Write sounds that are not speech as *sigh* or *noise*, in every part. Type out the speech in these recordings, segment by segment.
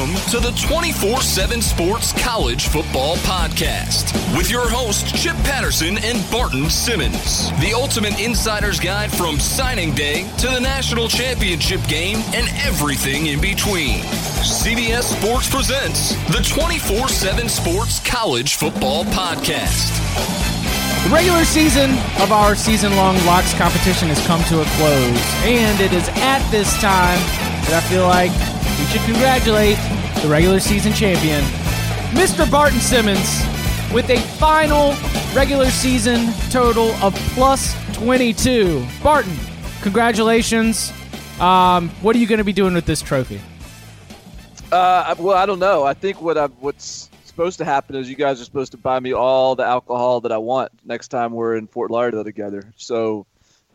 Welcome to the 24 7 Sports College Football Podcast with your hosts, Chip Patterson and Barton Simmons. The ultimate insider's guide from signing day to the national championship game and everything in between. CBS Sports presents the 24 7 Sports College Football Podcast. The regular season of our season long locks competition has come to a close, and it is at this time that I feel like we should congratulate the regular season champion, Mr. Barton Simmons, with a final regular season total of plus 22. Barton, congratulations. Um, what are you going to be doing with this trophy? Uh, well, I don't know. I think what I what's supposed to happen is you guys are supposed to buy me all the alcohol that I want next time we're in Fort Lauderdale together. So,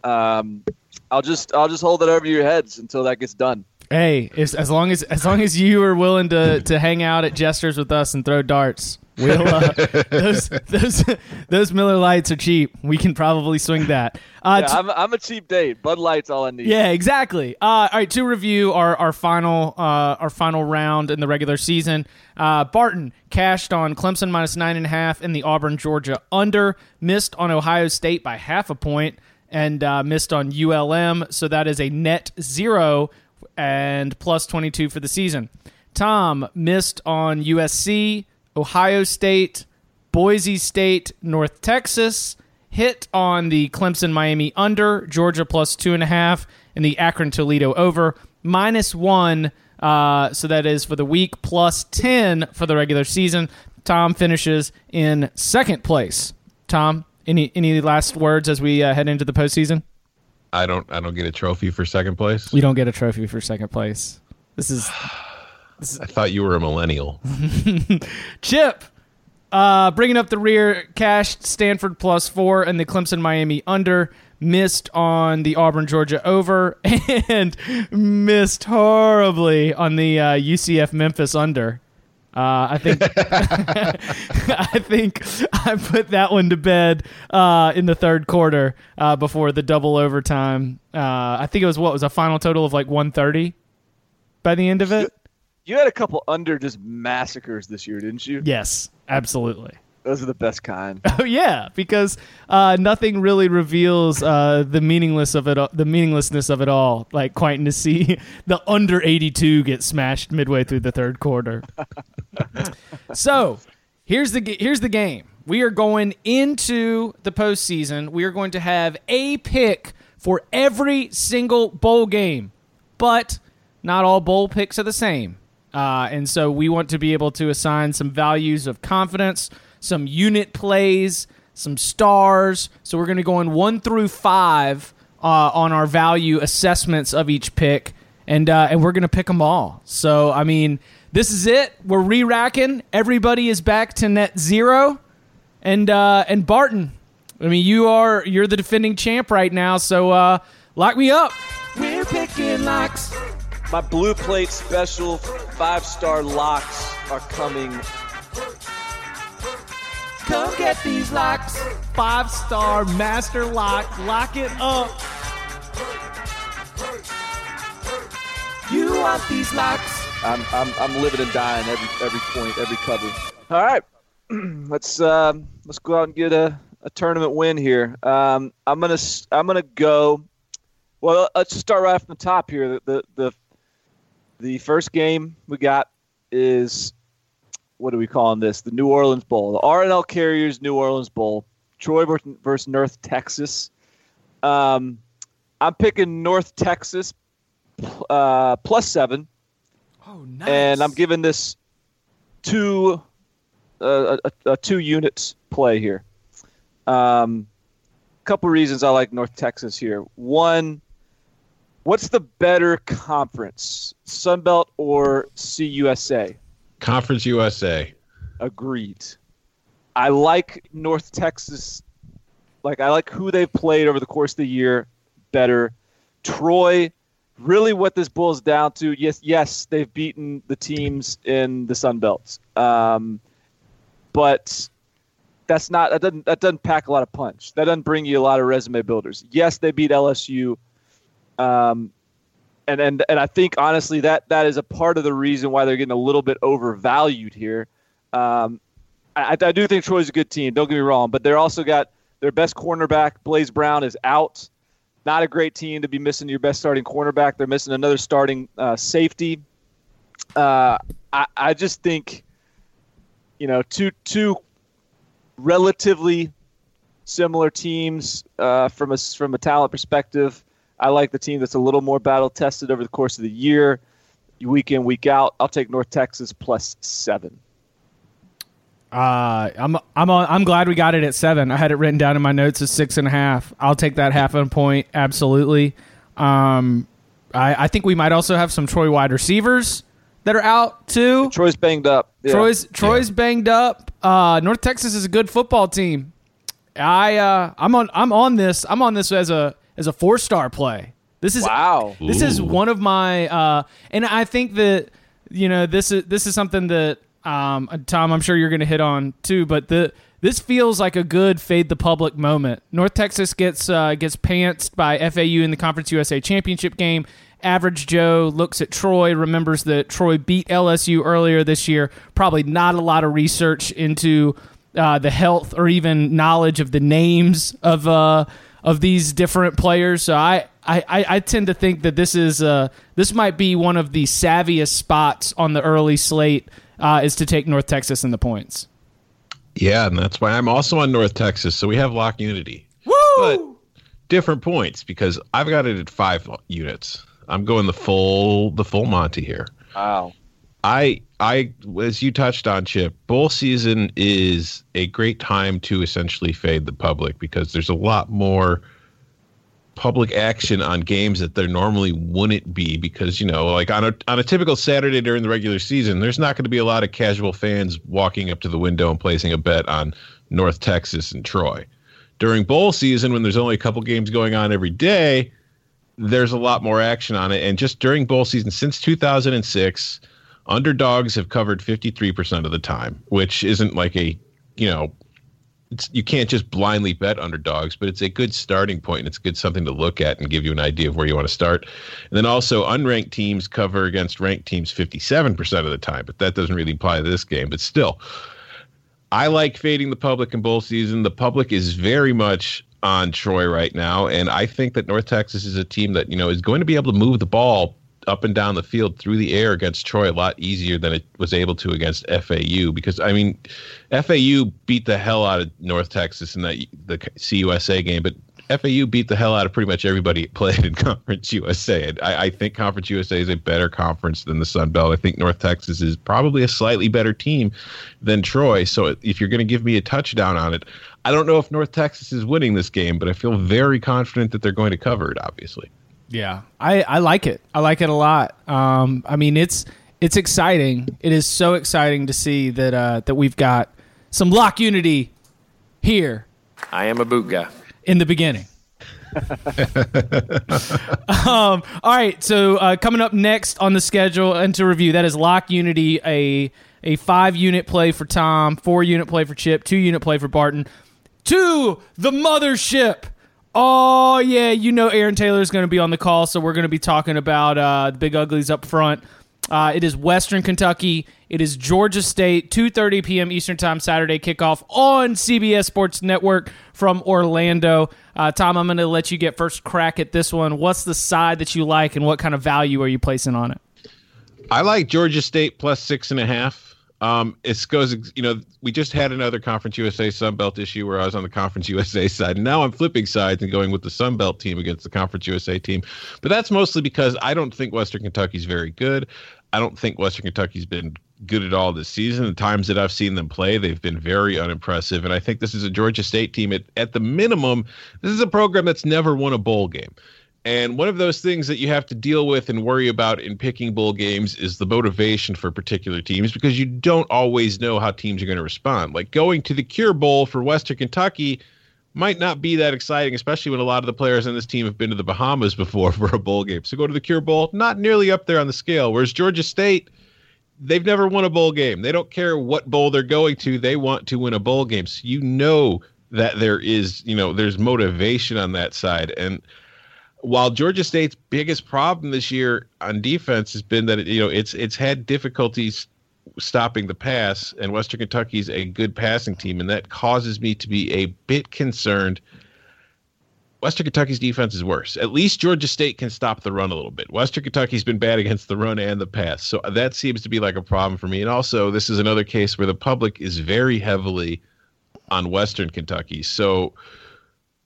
um, I'll just I'll just hold it over your heads until that gets done. Hey, as, as long as as long as you are willing to to hang out at Jester's with us and throw darts, we'll uh, *laughs* those those those Miller Lites are cheap. We can probably swing that. Uh, yeah, t- I'm, I'm a cheap date. Bud Light's all I need. yeah, exactly. Uh, all right, to review our our final uh, our final round in the regular season. Uh, Barton cashed on Clemson minus nine and a half in the Auburn Georgia under, missed on Ohio State by half a point, and uh, missed on ULM. So that is a net zero and plus 22 for the season. Tom missed on USC, Ohio State, Boise State, North Texas, hit on the Clemson Miami under, Georgia plus two and a half, and the Akron Toledo over, minus one. Uh, so that is for the week, plus 10 for the regular season. Tom finishes in second place. Tom, any any last words as we uh, head into the postseason? I don't I don't get a trophy for second place. You don't get a trophy for second place. This is *sighs* I thought you were a millennial. *laughs* Chip. Uh, bringing up the rear, cashed Stanford plus four and the Clemson Miami under. Missed on the Auburn Georgia over *laughs* and missed horribly on the uh, UCF Memphis under. Uh, I think *laughs* I think I put that one to bed uh, in the third quarter uh, before the double overtime. Uh, I think it was what was a final total of like 130 by the end of it. You had a couple under just massacres this year, didn't you? Yes, absolutely. Those are the best kind. *laughs* Oh yeah, because uh, nothing really reveals uh, the meaningless of it, the meaninglessness of it all. Like quite to see *laughs* the under eighty two get smashed midway through the third quarter. *laughs* so here's the here's the game. We are going into the postseason. We are going to have a pick for every single bowl game, but not all bowl picks are the same. Uh, and so we want to be able to assign some values of confidence, some unit plays, some stars. So we're going to go in one through five uh, on our value assessments of each pick, and uh, and we're going to pick them all. So I mean, this is it. We're re-racking. Everybody is back to net zero, and uh, and Barton. I mean, you are you're the defending champ right now. So uh, lock me up. We're picking locks. My blue plate special five star locks are coming. Come get these locks. Five star master lock. Lock it up. You want these locks? I'm I'm I'm living and dying every every point, every cover. All right, *clears throat* let's um, let's go out and get a, a tournament win here. Um, I'm gonna I'm gonna go. Well, let's just start right from the top here. The the the, the first game we got is what are we calling this? The New Orleans Bowl, the RNL Carriers New Orleans Bowl. Troy versus- versus North Texas. Um, I'm picking North Texas uh, plus seven Oh, nice. and I'm giving this two uh, a, a two units play here. Um, couple reasons I like North Texas here. One, what's the better conference, Sun Belt or CUSA? Conference USA. Agreed. I like North Texas. Like I like who they've played over the course of the year better. Troy, really, what this boils down to, yes, yes, they've beaten the teams in the Sun Belts, um, but that's not that doesn't that doesn't pack a lot of punch. That doesn't bring you a lot of resume builders. Yes, they beat LSU, um, and and and I think honestly that that is a part of the reason why they're getting a little bit overvalued here. Um, I, I do think Troy's a good team. Don't get me wrong, but they're also got their best cornerback, Blace Brown, is out. Not a great team to be missing your best starting cornerback. They're missing another starting uh, safety. Uh, I, I just think, you know, two two relatively similar teams uh, from a from a talent perspective. I like the team that's a little more battle tested over the course of the year, week in week out. I'll take North Texas plus seven. Uh, I'm I'm on, I'm glad we got it at seven. I had it written down in my notes as six and a half. I'll take that half a point absolutely. Um, I, I think we might also have some Troy wide receivers that are out too. Troy's banged up. Yeah. Troy's Troy's yeah. banged up. Uh, North Texas is a good football team. I uh, I'm on I'm on this. I'm on this as a as a four star play. This is wow. This Ooh. is one of my uh, and I think that you know this is this is something that um, Tom, I'm sure you're going to hit on too, but the this feels like a good fade the public moment. North Texas gets uh, gets pantsed by FAU in the Conference USA championship game. Average Joe looks at Troy, remembers that Troy beat LSU earlier this year. Probably not a lot of research into uh, the health or even knowledge of the names of uh, of these different players. So I, I, I tend to think that this is uh, this might be one of the savviest spots on the early slate uh, is to take North Texas in the points. Yeah, and that's why I'm also on North Texas. So we have lock unity. Woo! But different points because I've got it at five units. I'm going the full the full Monty here. Wow. I I as you touched on Chip, bowl season is a great time to essentially fade the public because there's a lot more public action on games that there normally wouldn't be because you know like on a on a typical Saturday during the regular season there's not going to be a lot of casual fans walking up to the window and placing a bet on North Texas and Troy. During bowl season when there's only a couple games going on every day, there's a lot more action on it and just during bowl season since 2006 underdogs have covered 53% of the time, which isn't like a, you know, you can't just blindly bet underdogs, but it's a good starting point. And it's good something to look at and give you an idea of where you want to start. And then also, unranked teams cover against ranked teams 57% of the time, but that doesn't really apply to this game. But still, I like fading the public in bowl season. The public is very much on Troy right now, and I think that North Texas is a team that you know is going to be able to move the ball up and down the field through the air against Troy a lot easier than it was able to against FAU because I mean FAU beat the hell out of North Texas in that the CUSA game, but FAU beat the hell out of pretty much everybody played in *laughs* Conference USA. I, I, think Conference USA is a better conference than the Sun Belt. I think North Texas is probably a slightly better team than Troy. So if you're going to give me a touchdown on it, I don't know if North Texas is winning this game, but I feel very confident that they're going to cover it, obviously. Yeah, I, I like it. I like it a lot. Um, I mean, it's it's exciting. It is so exciting to see that uh, that we've got some lock unity here. I am a boot guy in the beginning. *laughs* um, all right, so uh, coming up next on the schedule and to review that is Lock Unity, a a five unit play for Tom, four unit play for Chip, two unit play for Barton. To the mothership Oh yeah, you know Aaron Taylor is going to be on the call, so we're going to be talking about uh, the Big Uglies up front. Uh, it is Western Kentucky. It is Georgia State. 2:30 p.m. Eastern Time Saturday kickoff on CBS Sports Network from Orlando. Uh, Tom, I'm going to let you get first crack at this one. What's the side that you like, and what kind of value are you placing on it? I like Georgia State plus six and a half. Um, it goes, you know, we just had another Conference USA Sun Belt issue where I was on the Conference USA *laughs* side. And now I'm flipping sides and going with the Sun Belt team against the Conference USA team. But that's mostly because I don't think Western Kentucky's very good. I don't think Western Kentucky's been good at all this season. The times that I've seen them play, they've been very unimpressive. And I think this is a Georgia State team. At, at the minimum, this is a program that's never won a bowl game. And one of those things that you have to deal with and worry about in picking bowl games is the motivation for particular teams because you don't always know how teams are going to respond. Like going to the Cure Bowl for Western Kentucky might not be that exciting, especially when a lot of the players on this team have been to the Bahamas *laughs* before for a bowl game. So go to the Cure Bowl, not nearly up there on the scale. Whereas Georgia State, they've never won a bowl game. They don't care what bowl they're going to, they want to win a bowl game. So you know that there is, you know, there's motivation on that side. And while Georgia State's biggest problem this year on defense has been that you know it's it's had difficulties stopping the pass, and Western Kentucky's a good passing team, and that causes me to be a bit concerned. Western Kentucky's defense is worse. At least Georgia State can stop the run a little bit. Western Kentucky's been bad against the run and the pass. So that seems to be like a problem for me. And also, this is another case where the public is very heavily on Western Kentucky. So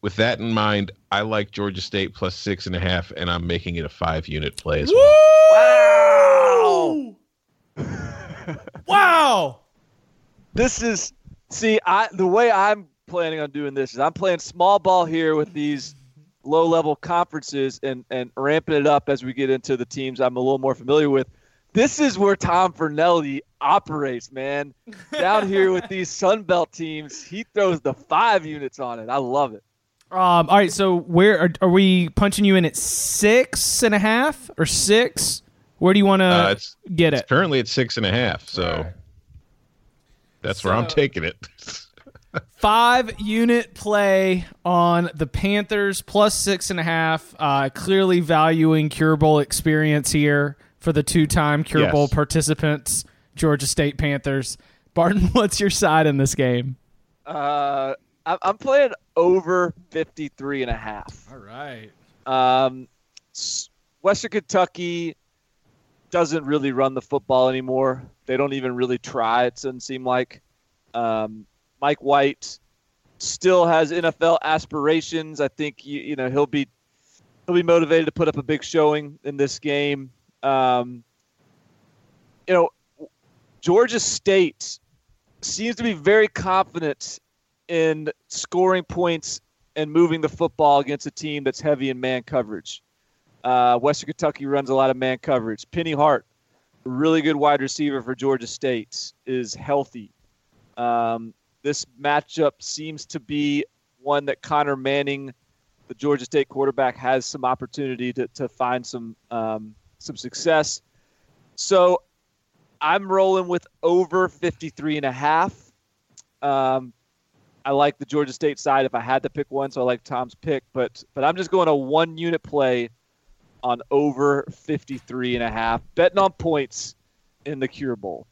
with that in mind, I like Georgia State plus six and a half, and I'm making it a five unit play as well. Wow! wow! *laughs* This is see, I the way I'm planning on doing this is I'm playing small ball here with these low level conferences and and ramping it up as we get into the teams I'm a little more familiar with. This is where Tom Fornelli operates, man. Down here with these Sun Belt teams, he throws the five units on it. I love it. Um, all right, so where are, are we punching you in at six and a half or six? Where do you want to Uh, get It's it? currently it's six and a half, so that's where I'm taking it. *laughs* Five unit play on the Panthers plus six and a half. Uh, clearly valuing Cure Bowl experience here for the two time Cure Yes. Bowl participants, Georgia State Panthers. Barton, *laughs* what's your side in this game? Uh, I- I'm playing over 53 and a half. All right. Um, Western Kentucky doesn't really run the football anymore. They don't even really try. It doesn't seem like. Um, Mike White still has NFL aspirations. I think you, you know he'll be he'll be motivated to put up a big showing in this game. Um, you know, Georgia State seems to be very confident in scoring points and moving the football against a team that's heavy in man coverage. Uh, Western Kentucky runs a lot of man coverage. Penny Hart, really good wide receiver for Georgia State, is healthy. Um, this matchup seems to be one that Conner Manning, the Georgia State quarterback, has some opportunity to, to find some um, some success. So I'm rolling with over 53 and a half. Um, I like the Georgia State side if I had to pick one, so I like Tom's pick, but but I'm just going a one unit play on over 53 and a half, betting on points in the Cure Bowl.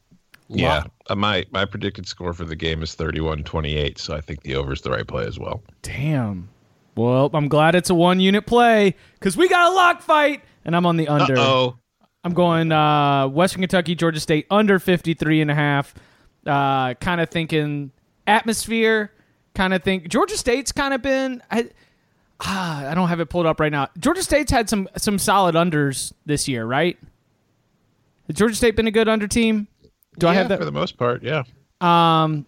Yeah, uh, my my predicted score for the game is 31-28, so I think the over is the right play as well. Damn. Well, I'm glad it's a one unit play because we got a lock fight, and I'm on the under. Oh, I'm going uh, Western Kentucky, Georgia State under 53 and a half. Uh, kind of thinking atmosphere. Kind of think Georgia State's kind of been. I, ah, I don't have it pulled up right now. Georgia State's had some some solid unders this year, right? Has Georgia State been a good under team? Do I have that? for the most part? Yeah. Um,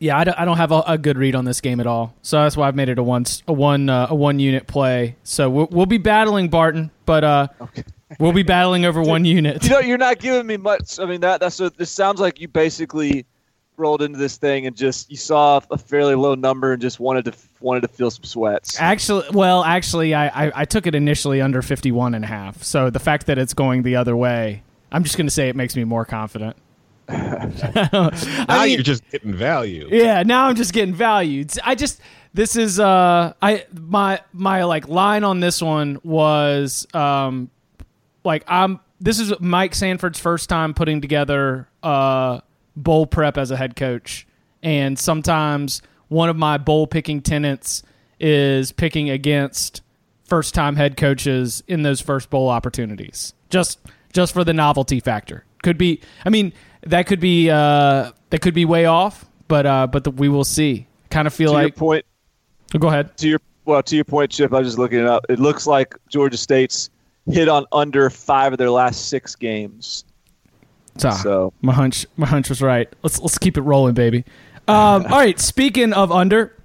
yeah, I don't, I don't have a, a good read on this game at all, so that's why I've made it a one a one uh, a one unit play. So we'll, we'll be battling Barton, but uh, we'll be battling over *laughs* one unit. You know, you're not giving me much. I mean, that that's what this sounds like. You basically rolled into this thing and just you saw a fairly low number and just wanted to wanted to feel some sweats. Actually, well, actually, I, I, I took it initially under 51 and a half. So the fact that it's going the other way, I'm just going to say it makes me more confident. *laughs* Now I mean- you're just getting value. Yeah, now I'm just getting valued. I just this is uh I my my like line on this one was um like I'm this is Mike Sanford's first time putting together uh bowl prep as a head coach and sometimes one of my bowl picking tenants is picking against first time head coaches in those first bowl opportunities. Just just for the novelty factor. Could be I mean, that could be uh that could be way off, but uh but the, we will see. Kind of feel to your like point, oh, go ahead. to your well, to your point, Chip. I was just looking it up. It looks like Georgia State's hit on under five of their last six games. So, So my hunch my hunch was right. Let's let's keep it rolling, baby. Um, *laughs* all right, speaking of under,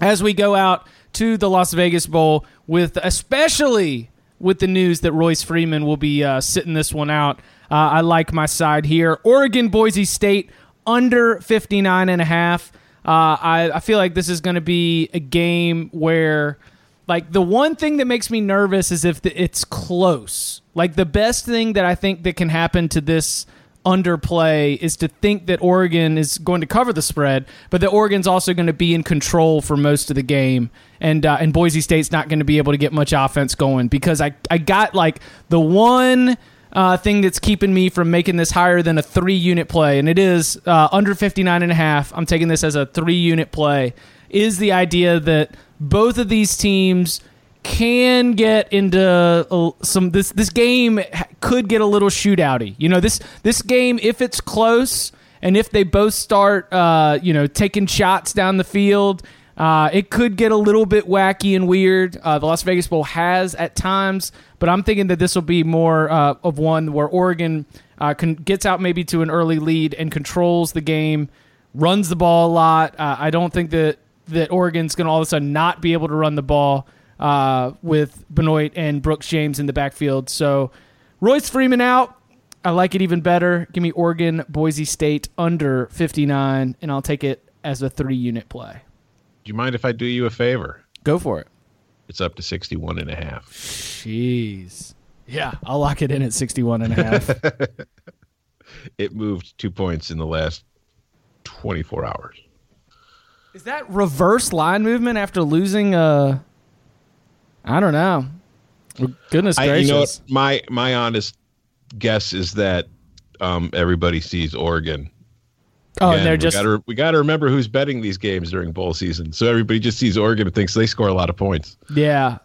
as we go out to the Las Vegas Bowl with especially with the news that Royce Freeman will be uh, sitting this one out. Uh, I like my side here. Oregon Boise State under 59 and a half. Uh, I, I feel like this is going to be a game where like the one thing that makes me nervous is if the, it's close. Like the best thing that I think that can happen to this underplay is to think that Oregon is going to cover the spread, but that Oregon's also going to be in control for most of the game, and uh, and Boise State's not going to be able to get much offense going because I I got like the one. Uh, thing that's keeping me from making this higher than a three unit play, and it is uh, under 59 and a half. I'm taking this as a three unit play. Is the idea that both of these teams can get into some this this game could get a little shootouty. You know this this game if it's close and if they both start uh, you know taking shots down the field. Uh, it could get a little bit wacky and weird. Uh, the Las Vegas Bowl has at times, but I'm thinking that this will be more uh, of one where Oregon uh, can, gets out maybe to an early lead and controls the game, runs the ball a lot. Uh, I don't think that that Oregon's going to all of a sudden not be able to run the ball uh, with Benoit and Brooks James in the backfield. So Royce Freeman out. I like it even better. Give me Oregon, Boise State under 59, and I'll take it as a three unit play. Do you mind if I do you a favor? Go for it. It's up to 61 and a half. Jeez. Yeah, I'll lock it in at 61 and a half. *laughs* it moved two points in the last 24 hours. Is that reverse line movement after losing uh I don't know. Goodness gracious. I, you know my my honest guess is that um, everybody sees Oregon. Oh, Again, and they're just we got to remember who's betting these games during bowl season. So everybody just sees Oregon and thinks they score a lot of points. Yeah.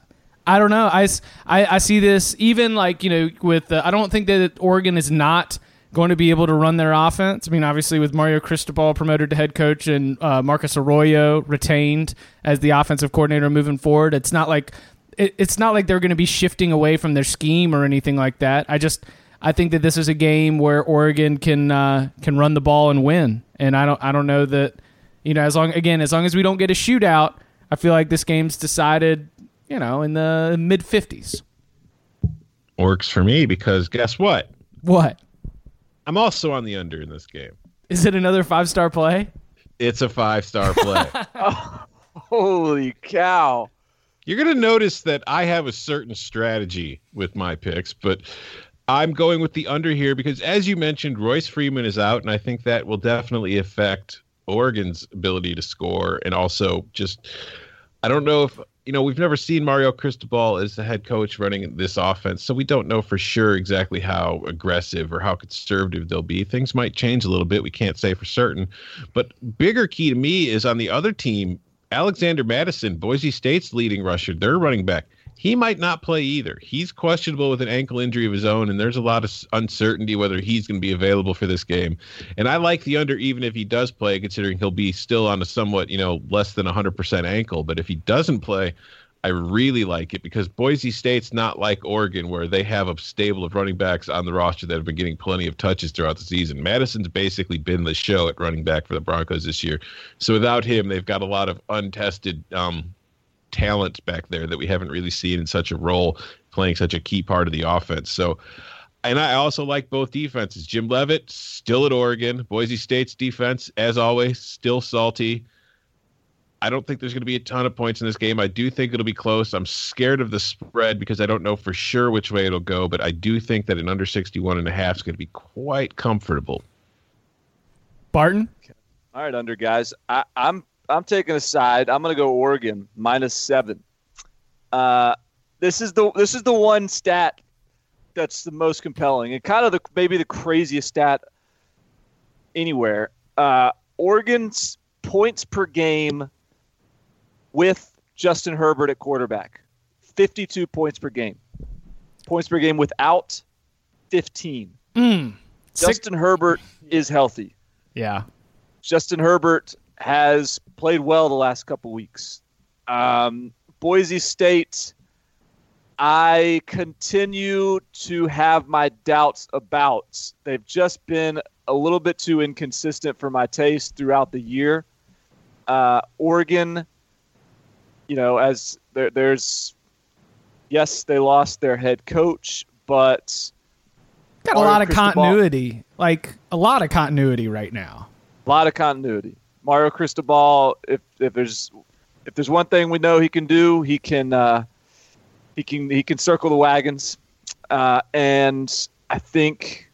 I don't know. I, I, I see this even like, you know, with uh, I don't think that Oregon is not going to be able to run their offense. I mean, obviously, with Mario Cristobal promoted to head coach and uh, Marcus Arroyo retained as the offensive coordinator moving forward, it's not like it, it's not like they're going to be shifting away from their scheme or anything like that. I just I think that this is a game where Oregon can uh, can run the ball and win, and I don't I don't know that you know as long again as long as we don't get a shootout, I feel like this game's decided you know in the mid fifties. Works for me because guess what? What? I'm also on the under in this game. Is it another five star play? It's a five star play. oh, *laughs* holy cow! You're going to notice that I have a certain strategy with my picks, but I'm going with the under here because, as you mentioned, Royce Freeman is out, and I think that will definitely affect Oregon's ability to score. And also, just I don't know if you know we've never seen Mario Cristobal as the head coach running this offense, so we don't know for sure exactly how aggressive or how conservative they'll be. Things might change a little bit. We can't say for certain, but bigger key to me is on the other team Alexander Mattison, Boise State's leading rusher, their running back, he might not play either. He's questionable with an ankle injury of his own, and there's a lot of uncertainty whether he's going to be available for this game. And I like the under even if he does play, considering he'll be still on a somewhat, you know, less than 100% ankle. But if he doesn't play, I really like it because Boise State's not like Oregon, where they have a stable of running backs on the roster that have been getting plenty of touches throughout the season. Mattison's basically been the show at running back for the Broncos this year. So without him, they've got a lot of untested um, talent back there that we haven't really seen in such a role, playing such a key part of the offense. So, and I also like both defenses. Jim Leavitt still at Oregon. Boise State's defense, as always, still salty. I don't think there's going to be a ton of points in this game. I do think it'll be close. I'm scared of the spread because I don't know for sure which way it'll go, but I do think that an under 61 and a half is going to be quite comfortable. Barton? All right, under guys. I, I'm I'm taking a side. I'm going to go Oregon minus seven. Uh, this is the this is the one stat that's the most compelling and kind of the maybe the craziest stat anywhere. Uh, Oregon's points per game with Justin Herbert at quarterback. 52 points per game. Points per game without 15. Mm. Justin Herbert is healthy. Yeah. Justin Herbert has played well the last couple weeks. Um, Boise State, I continue to have my doubts about. They've just been a little bit too inconsistent for my taste throughout the year. Uh, Oregon you know, as there, there's, yes, they lost their head coach, but got a lot of Cristobal, continuity, like a lot of continuity right now. A lot of continuity. Mario Cristobal, if if there's if there's one thing we know he can do, he can uh, he can he can circle the wagons, uh, and I think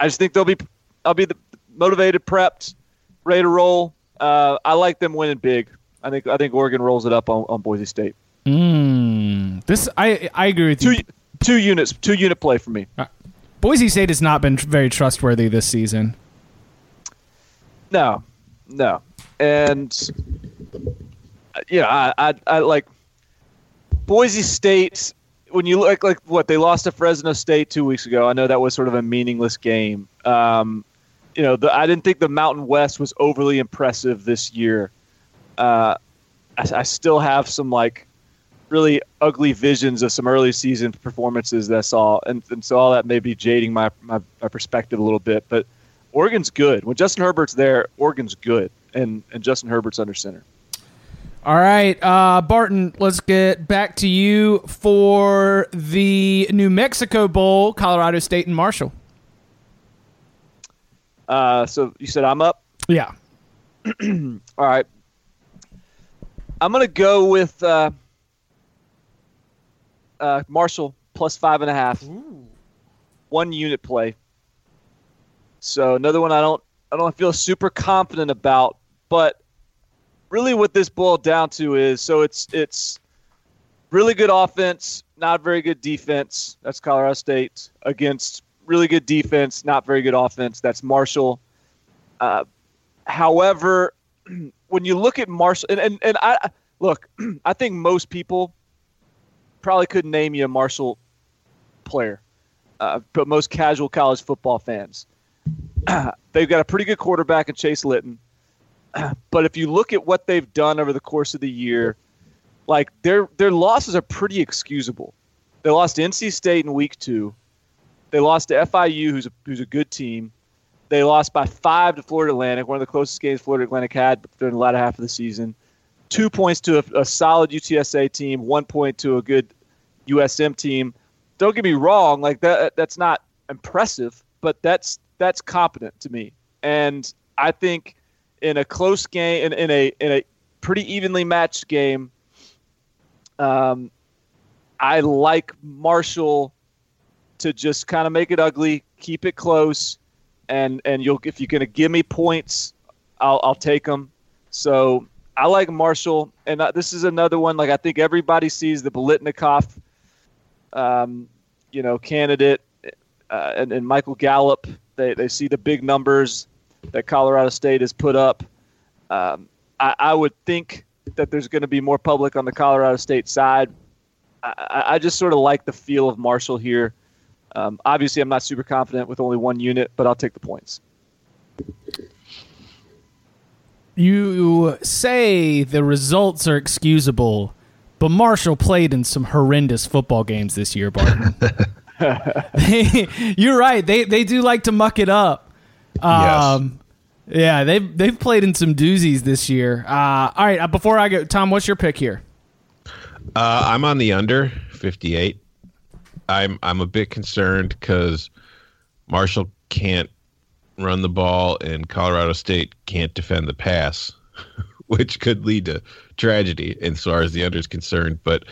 I just think they'll be I'll be the motivated, prepped, ready to roll. Uh, I like them winning big. I think I think Oregon rolls it up on, on Boise State. Mm, this I I agree with Two you. two units, two unit play for me. Boise State has not been tr- very trustworthy this season. No, no, and uh, you know, I, I, I like Boise State. When you look like what they lost to Fresno State two weeks ago, I know that was sort of a meaningless game. Um, you know, the, I didn't think the Mountain West was overly impressive this year. Uh, I, I still have some like really ugly visions of some early season performances that I saw, and, and so all that may be jading my, my, my perspective a little bit. But Oregon's good. When Justin Herbert's there, Oregon's good, and and Justin Herbert's under center. All right, uh, Barton, let's get back to you for the New Mexico Bowl, Colorado State and Marshall. Uh, so you said I'm up. Yeah. *clears throat* All right. I'm gonna go with uh, uh, Marshall plus five and a half. One unit play. So another one I don't I don't feel super confident about, but really what this boiled down to is so it's it's really good offense, not very good defense. That's Colorado State against really good defense, not very good offense. That's Marshall. Uh, however, *clears throat* when you look at Marshall, and, and, and I look, *clears throat* I think most people probably couldn't name you a Marshall player, uh, but most casual college football fans. *clears throat* they've got a pretty good quarterback in Chase Litton. But if you look at what they've done over the course of the year, like their their losses are pretty excusable. They lost NC State in week two. They lost to FIU, who's a, who's a good team. They lost by five to Florida Atlantic, one of the closest games Florida Atlantic had during the latter half of the season. Two points to a, a solid UTSA team, one point to a good USM team. Don't get me wrong, like that that's not impressive, but that's that's competent to me. And I think in a close game, in, in a in a pretty evenly matched game, um, I like Marshall to just kind of make it ugly, keep it close, and and you'll if you're going to give me points, I'll I'll take them. So I like Marshall, and uh, this is another one. Like I think everybody sees the Biletnikoff, um, you know, candidate, uh, and, and Michael Gallup. They they see the big numbers that Colorado State has put up. Um, I, I would think that there's going to be more public on the Colorado State side. I, I just sort of like the feel of Marshall here. Um, obviously, I'm not super confident with only one unit, but I'll take the points. You say the results are excusable, but Marshall played in some horrendous football games this year, Barton. *laughs* *laughs* You're right. They they do like to muck it up. Um, Yeah, they've they've played in some doozies this year. Uh, all right, uh, before I go, Tom, what's your pick here? Uh, I'm on the under 58. I'm I'm a bit concerned because Marshall can't run the ball and Colorado State can't defend the pass, *laughs* which could lead to tragedy as far as the under is concerned. But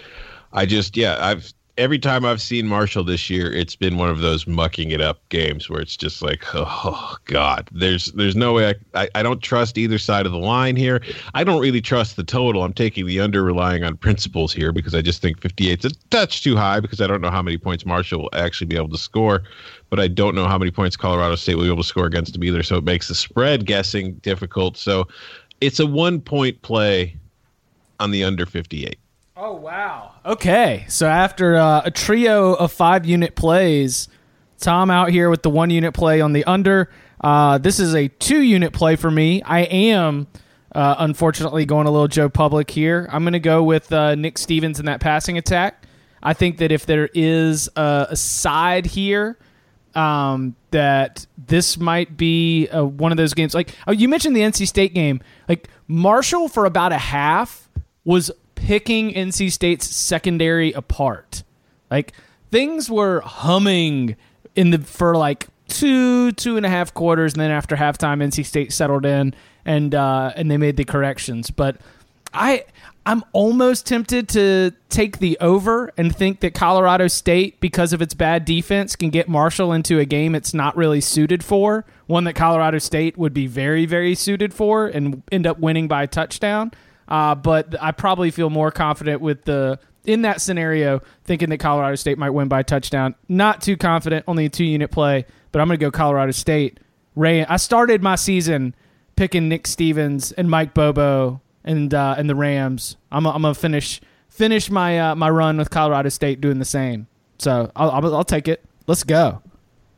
I just yeah I've every time I've seen Marshall this year, it's been one of those mucking it up games where it's just like, *laughs* oh God, there's there's no way I, I, I don't trust either side of the line here. I don't really trust the total. I'm taking the under, relying on principles here because I just think 58 is a touch too high because I don't know how many points Marshall will actually be able to score, but I don't know how many points Colorado State will be able to score against them either. So it makes the spread guessing difficult. So it's a one point play on the under 58. Oh wow. Okay, so after uh, a trio of five unit plays, Tom out here with the one unit play on the under. Uh, this is a two unit play for me. I am uh, unfortunately going a little Joe Public here. I'm going to go with uh, Nick Stevens in that passing attack. I think that if there is a, a side here um, that this might be uh, one of those games. Like oh, you mentioned the NC State game, like Marshall for about a half was picking NC State's secondary apart. Like things were humming in the for like two two and a half quarters, and then after halftime, NC State settled in and uh, and they made the corrections. But I I'm almost tempted to take the over and think that Colorado State, because of its bad defense, can get Marshall into a game it's not really suited for. One that Colorado State would be very, very suited for and end up winning by a touchdown. Uh, but I probably feel more confident with the in that scenario, thinking that Colorado State might win by a touchdown. Not too confident, only a two unit play, but I'm going to go Colorado State. Ray, I started my season picking Nick Stevens and Mike Bobo and uh, and the Rams. I'm I'm gonna finish finish my uh, my run with Colorado State doing the same. So I'll, I'll I'll take it. Let's go.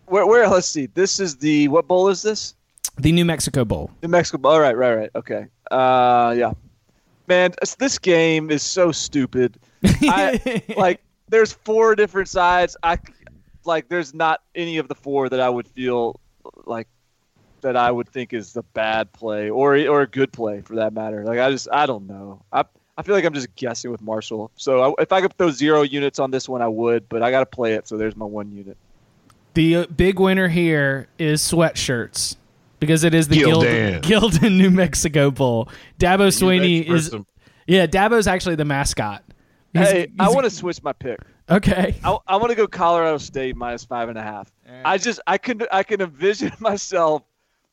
Where, where? Let's see. This is the what bowl is this? The New Mexico Bowl. New Mexico. Bowl. All right, right, right. Okay. Uh, yeah. Man, this game is so stupid. I, *laughs* like, there's four different sides. I like. There's not any of the four that I would feel like that I would think is the bad play or or a good play for that matter. Like I just I don't know. I I feel like I'm just guessing with Marshall. So I, if I could throw zero units on this one, I would. But I got to play it. So there's my one unit. The uh, big winner here is sweatshirts because it is the Gildan, Gildan *laughs* New Mexico Bowl. Dabo Swinney is some- yeah. Dabo's actually the mascot. He's, hey, he's, I want to switch my pick. Okay. I, I want to go Colorado State minus five and a half. I just I can I can envision *laughs* myself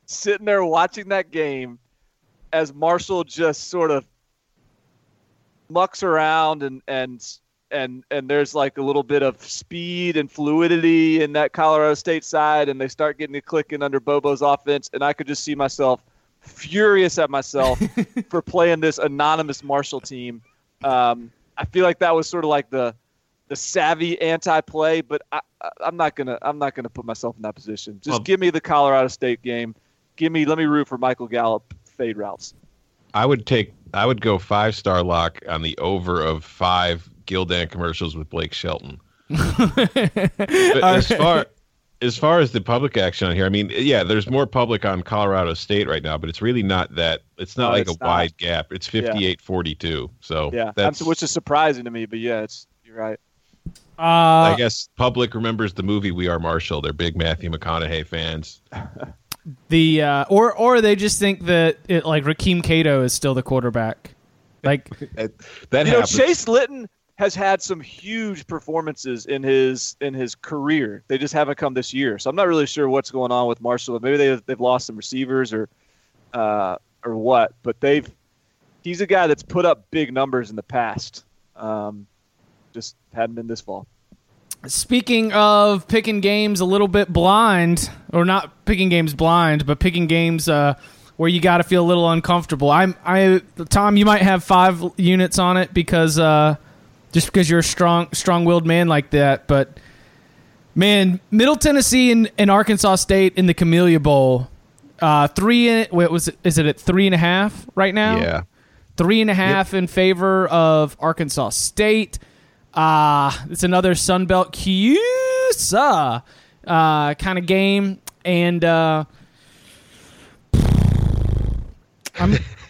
sitting there watching that game as Marshall just sort of mucks around and and and and there's like a little bit of speed and fluidity in that Colorado State side, and they start getting it clicking under Bobo's offense, and I could just see myself furious at myself *laughs* for playing this anonymous Marshall team. Um, I feel like that was sort of like the the savvy anti-play, but I, am not gonna I'm not gonna put myself in that position. Just well, give me the Colorado State game give me let me root for Michael Gallup fade routes. I would take I would go five star lock on the over of five Gildan commercials with Blake Shelton. *laughs* as far as far as the public action on here, I mean, yeah, there's more public on Colorado State right now, but it's really not that. It's not no, like it's a not. wide gap. It's 58-42. So yeah, that's which is surprising to me, but yeah, it's you're right. Uh, I guess public remembers the movie We Are Marshall. They're big Matthew McConaughey fans. *laughs* the uh, or or they just think that it, like Rakeem Cato is still the quarterback. Like that, *laughs* that you know, Chase Litton has had some huge performances in his in his career. They just haven't come this year. So I'm not really sure what's going on with Marshall. Maybe they they've lost some receivers or uh, or what. But they've he's a guy that's put up big numbers in the past. Um, just hadn't been this fall. Speaking of picking games a little bit blind, or not picking games blind, but picking games uh, where you got to feel a little uncomfortable. I'm, I, Tom, you might have five units on it because uh, just because you're a strong, strong-willed man like that. But man, Middle Tennessee and, and Arkansas State in the Camellia Bowl, uh, three. What was it? Is it at three and a half right now? Yeah, three and a half yep. in favor of Arkansas State. Uh, it's another Sunbelt CUSA uh, kind of game. And uh, I'm. *laughs*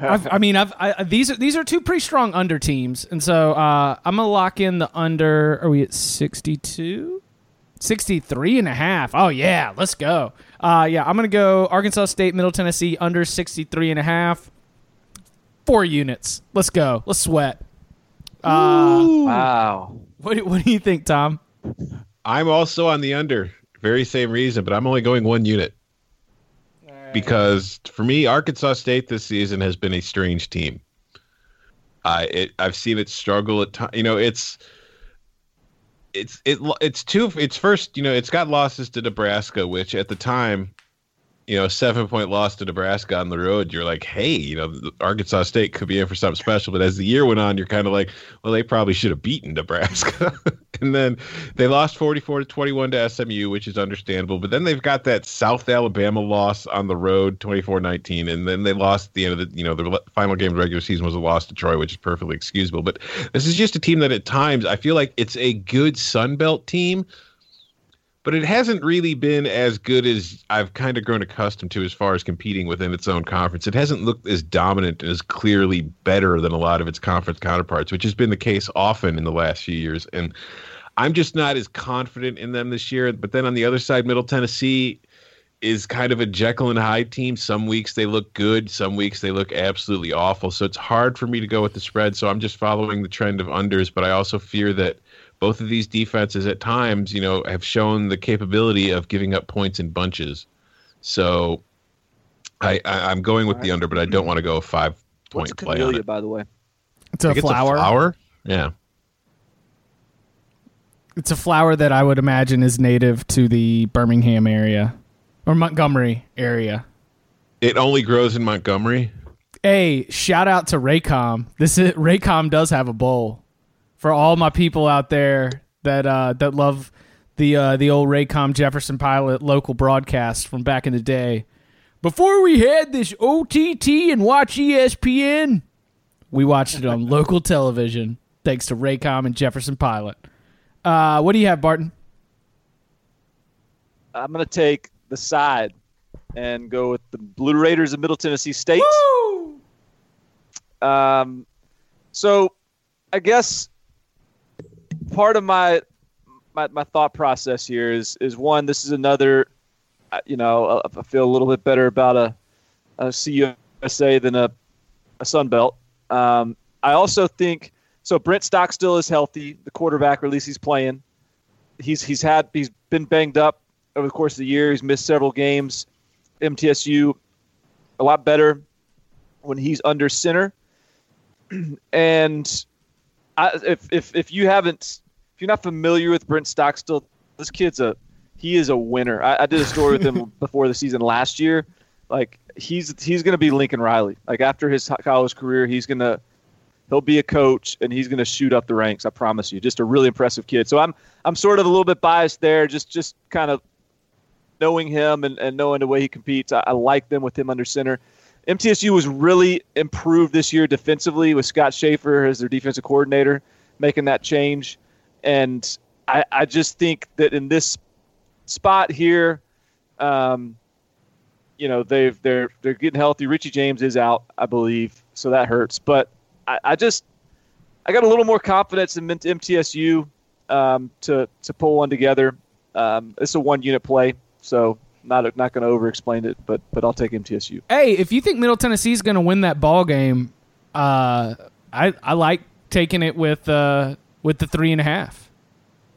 I've, i mean, I've, I, these are these are two pretty strong under teams, and so uh, I'm gonna lock in the under. Are we at 62? 63 and a half. Oh yeah, let's go. Uh, yeah, I'm gonna go Arkansas State, Middle Tennessee under 63 and a half. Four units. Let's go. Let's sweat. Uh, wow. What do, what do you think, Tom? I'm also on the under. Very same reason, but I'm only going one unit. Because for me, Arkansas State this season has been a strange team. I it, I've seen it struggle at times. You know, it's it's it it's two. It's first. You know, it's got losses to Nebraska, which at the time you know, seven point loss to Nebraska on the road, you're like, hey, you know, Arkansas State could be in for something special. But as the year went on, you're kind of like, well, they probably should have beaten Nebraska. *laughs* and then they lost 44 to 21 to SMU, which is understandable. But then they've got that South Alabama loss on the road, 24 19. And then they lost the end of the, you know, the final game of the regular season was a loss to Troy, which is perfectly excusable. But this is just a team that at times I feel like it's a good Sun Belt team but it hasn't really been as good as I've kind of grown accustomed to as far as competing within its own conference. It hasn't looked as dominant and as clearly better than a lot of its conference counterparts, which has been the case often in the last few years. And I'm just not as confident in them this year. But then on the other side, Middle Tennessee, is kind of a Jekyll and Hyde team. Some weeks they look good, some weeks they look absolutely awful. So it's hard for me to go with the spread. So I'm just following the trend of unders, but I also fear that both of these defenses at times, you know, have shown the capability of giving up points in bunches. So I, I am going with the under, but I don't want to go a five point What's a play on it. by the way? It's a I think flower. It's a flower. Yeah. It's a flower that I would imagine is native to the Birmingham area or Montgomery area. It only grows in Montgomery. Hey, shout out to Raycom. This is Raycom does have a bowl for all my people out there that uh, that love the uh, the old Raycom Jefferson Pilot local broadcast from back in the day. Before we had this OTT and watch ESPN, we watched it on *laughs* local television thanks to Raycom and Jefferson Pilot. Uh, what do you have, Barton? I'm going to take the side and go with the Blue Raiders of Middle Tennessee State. Um, so I guess part of my, my my thought process here is is one. This is another. uh, You know, I I feel a little bit better about a, a CUSA than a a Sun Belt. Um, I also think so. Brent Stockstill is healthy. The quarterback, release he's playing. He's he's had he's been banged up over the course of the year. He's missed several games. MTSU a lot better when he's under center. *clears throat* and I, if if if you haven't if you're not familiar with Brent Stockstill, this kid's a he is a winner. I, I did a story with him *laughs* before the season last year. Like he's he's going to be Lincoln Riley. Like after his college career, he's going to he'll be a coach and he's going to shoot up the ranks. I promise you. Just a really impressive kid. So I'm I'm sort of a little bit biased there. Just just kind of knowing him and, and knowing the way he competes. I, I like them with him under center. MTSU was really improved this year defensively with Scott Shafer as their defensive coordinator, making that change. And I, I just think that in this spot here, um, you know, they've they're they're getting healthy. Richie James is out, I believe, so that hurts. But I, I just I got a little more confidence in MTSU um, to to pull one together. Um, it's a one unit play, so not not going to over explain it, but but I'll take MTSU. Hey, if you think Middle Tennessee is going to win that ball game, uh, I I like taking it with uh, with the three and a half.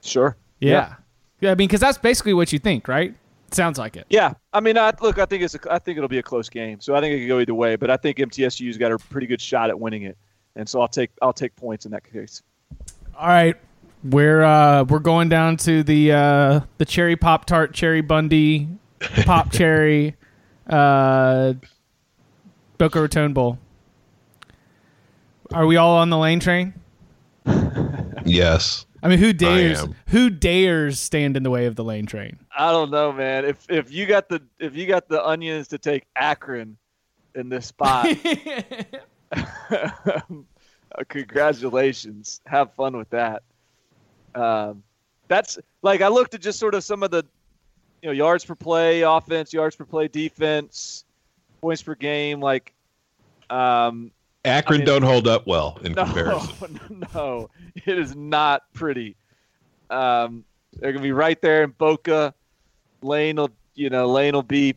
Sure. Yeah, yeah. I mean, because that's basically what you think, right? Sounds like it. Yeah, I mean, I, look, I think it's a, I think it'll be a close game, so I think it could go either way. But I think MTSU's got a pretty good shot at winning it, and so I'll take I'll take points in that case. All right, we're uh, we're going down to the uh, the cherry pop tart, cherry Bundy, pop cherry, uh, Boca Raton Bowl. Are we all on the lane train? Yes. I mean, who dares? Who dares stand in the way of the lane train? I don't know, man. If if you got the if you got the onions to take Akron in this spot, *laughs* *laughs* congratulations. Have fun with that. Um, that's like I looked at just sort of some of the you know yards per play offense, yards per play defense, points per game. Like, um, Akron I mean- don't hold up well in *laughs* no, comparison. *laughs* no, it is not pretty. Um, they're gonna be right there in Boca. Lane will, you know, Lane will be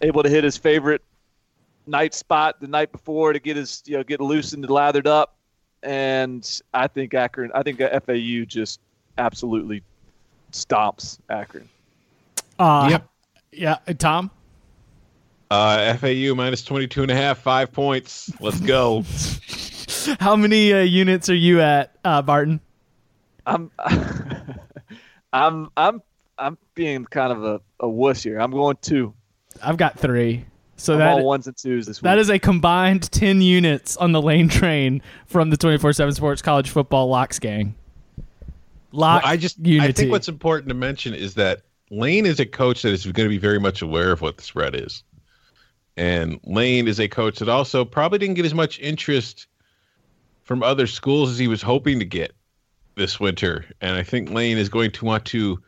able to hit his favorite night spot the night before to get his, you know, get loosened and lathered up. And I think Akron, I think FAU just absolutely stomps Akron. Uh, Yep. Yeah, Tom. Uh, FAU minus 22 and a half, five points. Let's go. *laughs* How many uh, units are you at, uh, Barton? I'm, *laughs* I'm, I'm, I'm being kind of a, a wuss here. I'm going two. I've got three. So I'm that all ones and twos this week. that is a combined ten units on the lane train from the twenty four seven Sports College Football Locks gang. Lock. I just unity. I think what's important to mention is that Lane is a coach that is going to be very much aware of what the spread is. And Lane is a coach that also probably didn't get as much interest from other schools as he was hoping to get this winter. And I think Lane is going to want to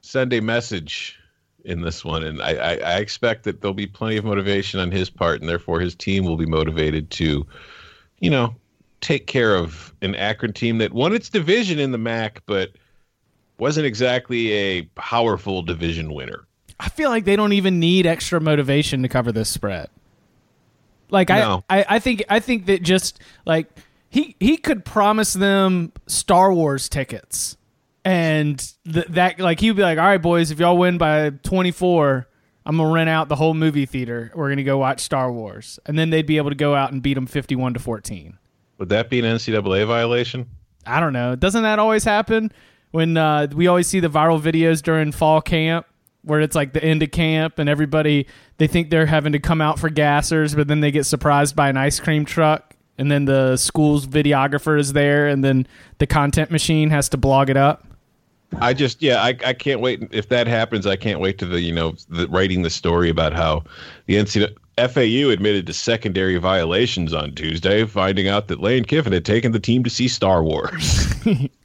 send a message in this one. And I, I, I expect that there'll be plenty of motivation on his part, and therefore his team will be motivated to, you know, take care of an Akron team that won its division in the MAC, but wasn't exactly a powerful division winner. I feel like they don't even need extra motivation to cover this spread. Like No. I, I, I think I think that just like he he could promise them Star Wars tickets, and th- that like he'd be like, all right, boys, if y'all win by twenty four. I'm gonna rent out the whole movie theater. We're gonna go watch Star Wars, and then they'd be able to go out and beat them 51 to 14. Would that be an NCAA violation? I don't know. Doesn't that always happen when uh, we always see the viral videos during fall camp where it's like the end of camp and everybody they think they're having to come out for gassers, but then they get surprised by an ice cream truck, and then the school's videographer is there, and then the content machine has to blog it up. I just yeah, I, I can't wait. If that happens, I can't wait to the you know the, writing the story about how the NCAA FAU admitted to secondary violations on Tuesday, finding out that Lane Kiffin had taken the team to see Star Wars. *laughs*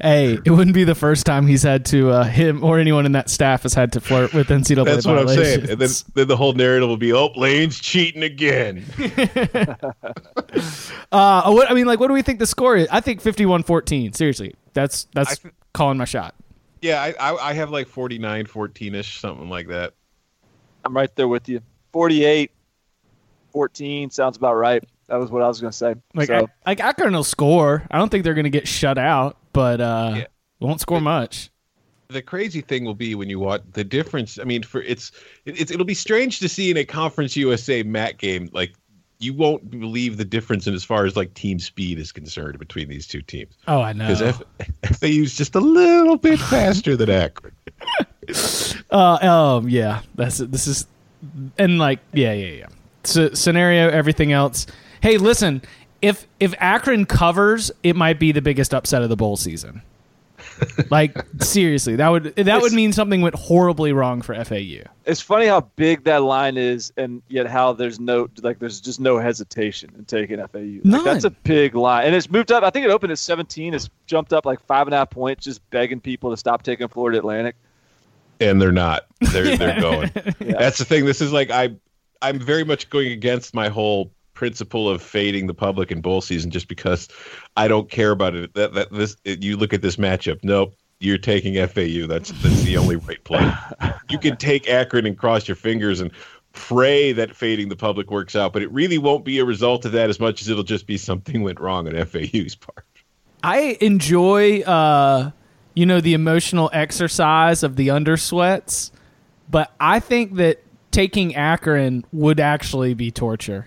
Hey, it wouldn't be the first time he's had to uh, him or anyone in that staff has had to flirt with NCAA. That's what I'm saying. And then, then the whole narrative will be, oh, Lane's cheating again. *laughs* *laughs* Uh, what I mean, like, what do we think the score is? I think 51-14. Seriously, that's that's th- calling my shot. yeah, I, I I have like 49, 14 ish, something like that. I'm right there with you. 48, 14 sounds about right. That was what I was going to say. Like, so, I, like Akron will score. I don't think they're going to get shut out, but uh, Yeah. won't score much. the crazy thing will be when you watch the difference. I mean, for it's it, it's it'll be strange to see in a Conference USA MAC game like you won't believe the difference in as far as like team speed is concerned between these two teams Oh, I know. because F- FAU's just a little bit faster than Akron. *laughs* Uh, um, yeah, that's this is, and like, yeah, yeah, yeah. So, scenario, everything else. Hey, listen, if if Akron covers, it might be the biggest upset of the bowl season. *laughs* like seriously, that would that would mean something went horribly wrong for FAU. it's funny how big that line is, and yet how there's no like there's just no hesitation in taking FAU. Like, that's a big line, and it's moved up. I think it opened at 17. It's jumped up like five and a half points, just begging people to stop taking Florida Atlantic. and they're not. They're they're *laughs* going. Yeah. That's the thing. This is like I I'm very much going against my whole principle of fading the public in bowl season just because I don't care about it. That that this it, you look at this matchup. Nope. You're taking FAU. That's that's the only right play. *laughs* You can take Akron and cross your fingers and pray that fading the public works out, but it really won't be a result of that as much as it'll just be something went wrong on FAU's part. I enjoy, uh, you know, the emotional exercise of the undersweats, but I think that taking Akron would actually be torture.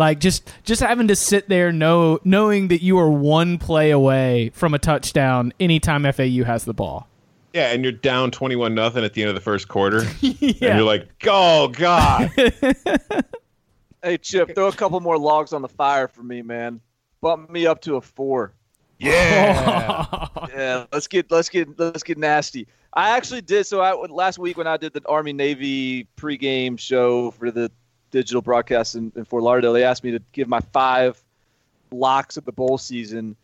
Like just just having to sit there, know knowing that you are one play away from a touchdown anytime FAU has the ball. Yeah, and you're down twenty-one nothing at the end of the first quarter, *laughs* Yeah. and you're like, "Oh God!" *laughs* Hey Chip, throw a couple more logs on the fire for me, man. Bump me up to a four. Yeah. *laughs* Yeah, let's get let's get let's get nasty. I actually did so. I last week when I did the Army Navy pregame show for the digital broadcast in, in Fort Lauderdale, they asked me to give my five locks of the bowl season.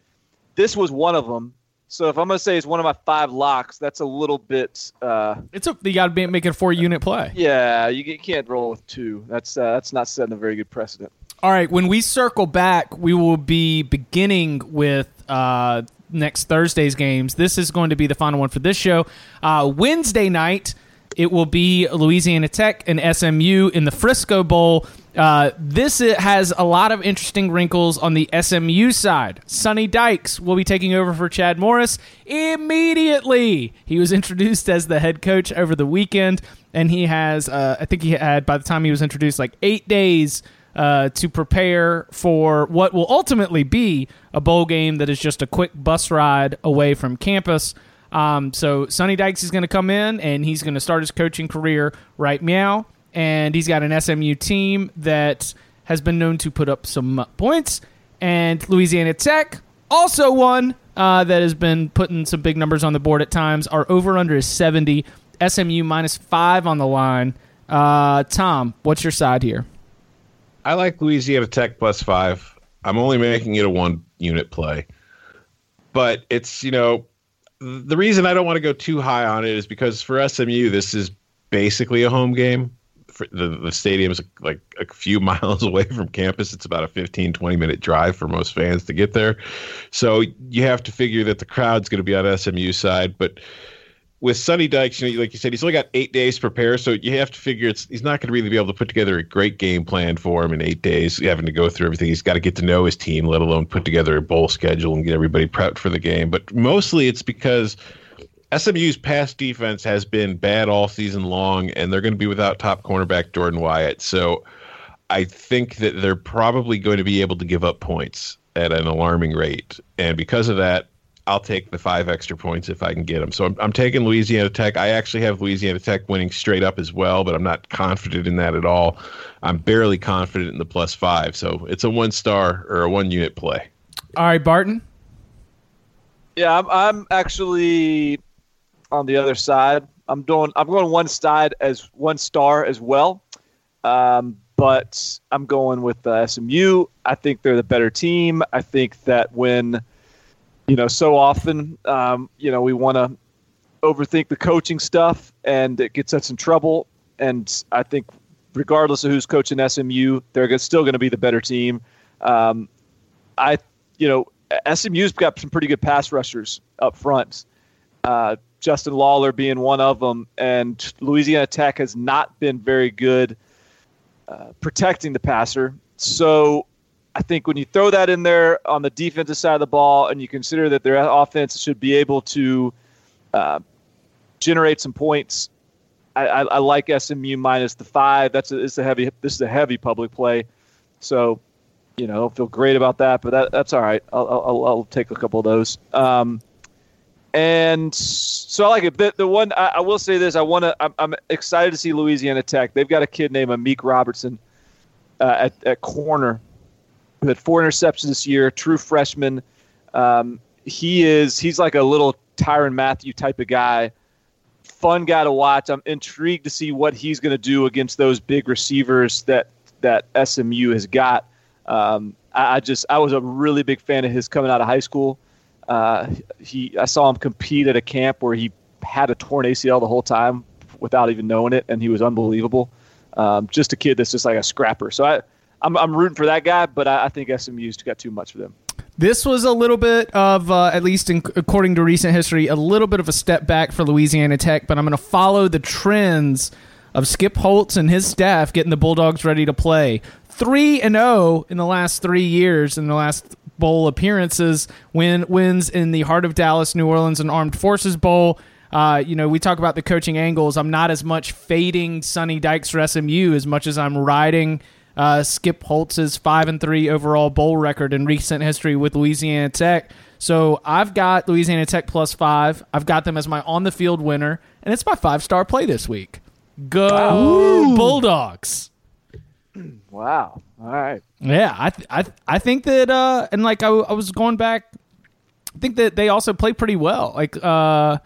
This was one of them. So if I'm gonna say it's one of my five locks, that's a little bit. Uh, It's a you got to make it a four unit play. yeah, you, you can't roll with two. That's uh, that's not setting a very good precedent. All right, when we circle back, we will be beginning with uh, next Thursday's games. This is going to be the final one for this show. Uh, Wednesday night, it will be Louisiana Tech and SMU in the Frisco Bowl. Uh, this has a lot of interesting wrinkles on the SMU side. Sonny Dykes will be taking over for Chad Morris immediately. He was *laughs* introduced as the head coach over the weekend, and he has, uh, I think he had, by the time he was introduced, like eight days uh, to prepare for what will ultimately be a bowl game that is just a quick bus ride away from campus. Um, so Sonny Dykes is going to come in and he's going to start his coaching career right meow. And he's got an SMU team that has been known to put up some points. And Louisiana Tech, also one uh, that has been putting some big numbers on the board at times. Our over under is 70. SMU minus five on the line. Uh, Tom, what's your side here? I like Louisiana Tech plus five. I'm only making it a one unit play. But it's, you know, the reason I don't want to go too high on it is because for SMU, this is basically a home game. For the, the stadium is like a few *laughs* miles away from campus. It's about a 15, 20 minute drive for most fans to get there. So you have to figure that the crowd's going to be on SMU side. But with Sonny Dykes, you know, like you said, he's only got eight days to prepare, so you have to figure it's he's not going to really be able to put together a great game plan for him in eight days. Having to go through everything, he's got to get to know his team, let alone put together a bowl schedule and get everybody prepped for the game. But mostly, it's because SMU's pass defense has been bad all season long, and they're going to be without top cornerback Jordan Wyatt. So I think that they're probably going to be able to give up points at an alarming rate, and because of that, I'll take the five extra points if I can get them. So I'm, I'm taking Louisiana Tech. I actually have Louisiana Tech winning straight up as well, but I'm not confident in that at all. I'm barely confident in the plus five. So it's a one star or a one unit play. All right, Barton. Yeah, I'm, I'm actually on the other side. I'm doing. I'm going one side as one star as well, um, but I'm going with uh, SMU. I think they're the better team. I think that when you know, so often, um, you know, we want to overthink the coaching stuff, and it gets us in trouble. And I think, regardless of who's coaching SMU, they're still going to be the better team. Um, I, you know, SMU's got some pretty good pass rushers up front. Uh, Justin Lawler being one of them, and Louisiana Tech has not been very good uh, protecting the passer. So I think when you throw that in there on the defensive side of the ball, and you consider that their offense should be able to uh, generate some points, I, I, I, like SMU minus the five. That's a, it's a heavy. This is a heavy public play, so you know I don't feel great about that, but that, that's all right. I'll, I'll, I'll take a couple of those. Um, and so I like it. The, the one I, I will say this: I want to. I'm, I'm, excited to see Louisiana Tech. They've got a kid named Amik Robertson uh, at, at corner who had four interceptions this year, true freshman. Um, he is he's like a little Tyrann Mathieu type of guy. Fun guy to watch. I'm intrigued to see what he's going to do against those big receivers that that SMU has got. Um, I, I, just I was a really big fan of his coming out of high school. Uh, he I saw him compete at a camp where he had a torn ACL the whole time without even knowing it, and he was unbelievable. Um, just a kid that's just like a scrapper. So I I'm, I'm rooting for that guy, but I, I think SMU's got too much for them. This was a little bit of, uh, at least in, according to recent history, a little bit of a step back for Louisiana Tech, but I'm going to follow the trends of Skip Holtz and his staff getting the Bulldogs ready to play. 3 and 0 in the last 3 years in the last bowl appearances, win wins in the Heart of Dallas, New Orleans and Armed Forces Bowl. Uh, you know, we talk about the coaching angles. I'm not as much fading Sonny Dykes for SMU as much as I'm riding uh, Skip Holtz's five and three overall bowl record in recent history with Louisiana Tech. So I've got Louisiana Tech plus five. I've got them as my on the field winner, and it's my five star play this week. Go wow. Bulldogs! Wow. All right. Yeah, I th- I th- I think that uh, and like I, w- I was going back, I think that they also play pretty well. Like uh,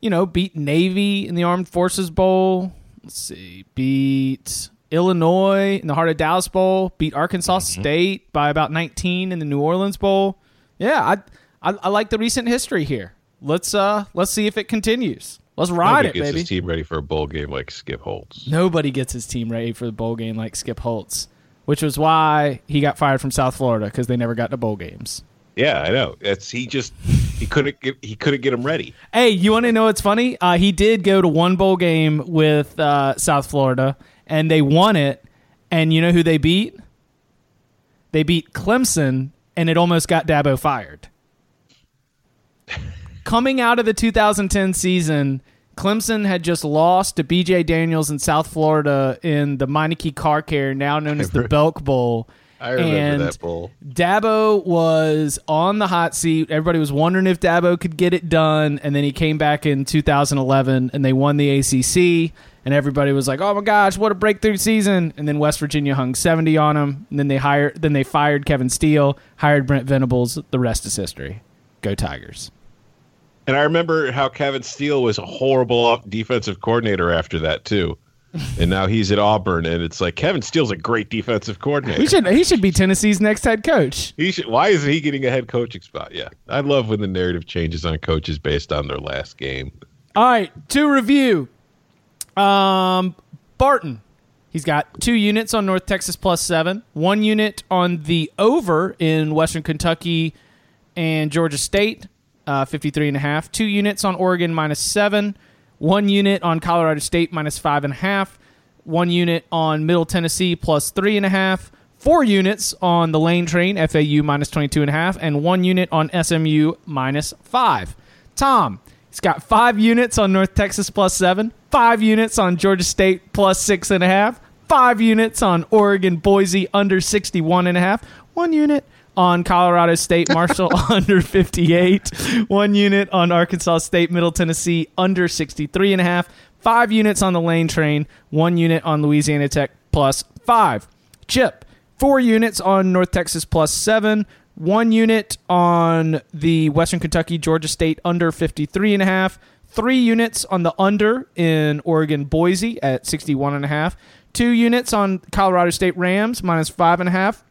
you know, beat Navy in the Armed Forces Bowl. Let's see, beat Illinois in the Heart of Dallas Bowl, beat Arkansas mm-hmm. State by about 19 in the New Orleans Bowl. Yeah, I, I, I like the recent history here. Let's uh let's see if it continues. Let's ride Nobody it, gets baby. His team ready for a bowl game like Skip Holtz. Nobody gets his team ready for the bowl game like Skip Holtz, which was why he got fired from South Florida because they never got to bowl games. Yeah, I know. It's he just he couldn't get he couldn't get him ready. Hey, you want to know what's funny? Uh, he did go to one bowl game with uh, South Florida, and they won it. And you know who they beat? They beat Clemson, and it almost got Dabo fired. *laughs* Coming out of the 2010 season, Clemson had just lost to BJ Daniels in South Florida in the Meineke Car Care, now known as the *laughs* Belk Bowl. I remember and that bowl. Dabo was on the hot seat. Everybody was wondering if Dabo could get it done, and then he came back in 2011, and they won the ACC and everybody was like, "Oh my gosh, what a breakthrough season!" And then West Virginia hung seventy on them, and then they hired, then they fired Kevin Steele, hired Brent Venables. The rest is history. Go Tigers! And I remember how Kevin Steele was a horrible defensive coordinator after that too. and now he's at Auburn, and it's like Kevin Steele's a great defensive coordinator. He should he should be Tennessee's next head coach. He should. Why isn't he getting a head coaching spot? Yeah, I love when the narrative changes on coaches based on their last game. All right, to review, um, Barton. He's got two units on North Texas plus seven, one unit on the over in Western Kentucky and Georgia State, uh, 53 and a half. Two units on Oregon minus seven. One unit on Colorado State minus five and a half. One unit on Middle Tennessee plus three and a half. Four units on the Lane Train FAU minus 22 and a half, and one unit on SMU minus five. Tom, he's got five units on North Texas plus seven, five units on Georgia State plus six and a half, five units on Oregon Boise under 61 and a half, one unit on Colorado State Marshall *laughs* under 58, one unit on Arkansas State Middle Tennessee under 63 and a half, five units on the Lane Train, one unit on Louisiana Tech plus five. Chip, four units on North Texas plus seven, one unit on the Western Kentucky Georgia State under 53 and a half, three units on the under in Oregon Boise at 61 and a half, two units on Colorado State Rams minus five and a half,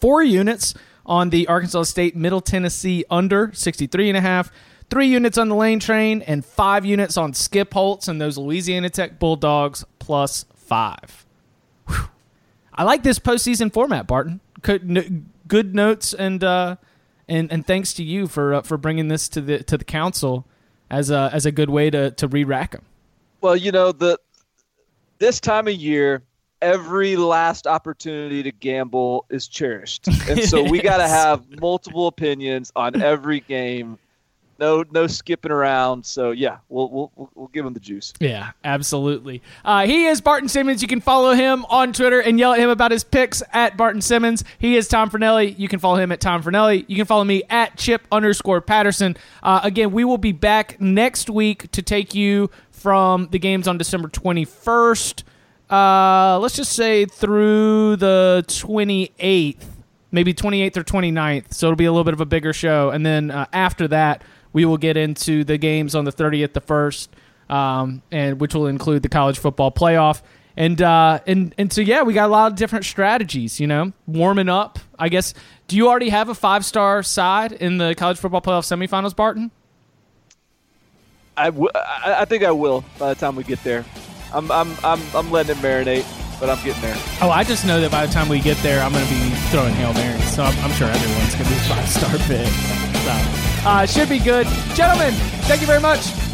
four units on the Arkansas State Middle Tennessee under 63 and a half, three units on the Lane Train, and five units on Skip Holtz and those Louisiana Tech Bulldogs plus five. Whew. I like this postseason format, Barton. Good notes and uh, and and thanks to you for uh, for bringing this to the to the council as a as a good way to to re-rack them. Well, you know the this time of year, every last opportunity to gamble is cherished, and so we *laughs* got to have multiple opinions on every game no no skipping around. So yeah, we'll we'll we'll give him the juice. Yeah, absolutely. Uh, he is Barton Simmons. You can follow him on Twitter and yell at him about his picks at Barton Simmons. He is Tom Fornelli. You can follow him at Tom Fornelli. You can follow me at Chip underscore Patterson. Uh, again, we will be back next week to take you from the games on December twenty first. Uh, let's just say through the 28th, maybe 28th or 29th. So it'll be a little bit of a bigger show. And then uh, after that, we will get into the games on the 30th, the first, um, and which will include the college football playoff. And uh, and and so yeah, we got a lot of different strategies. You know, warming up. I guess. Do you already have a five star side in the college football playoff semifinals, Barton? I, w- I think I will by the time we get there. I'm I'm I'm I'm letting it marinate, but I'm getting there. Oh, I just know that by the time we get there, I'm going to be throwing hail marys. So I'm, I'm sure everyone's going to be five star pick. So uh, should be good. Gentlemen, thank you very much.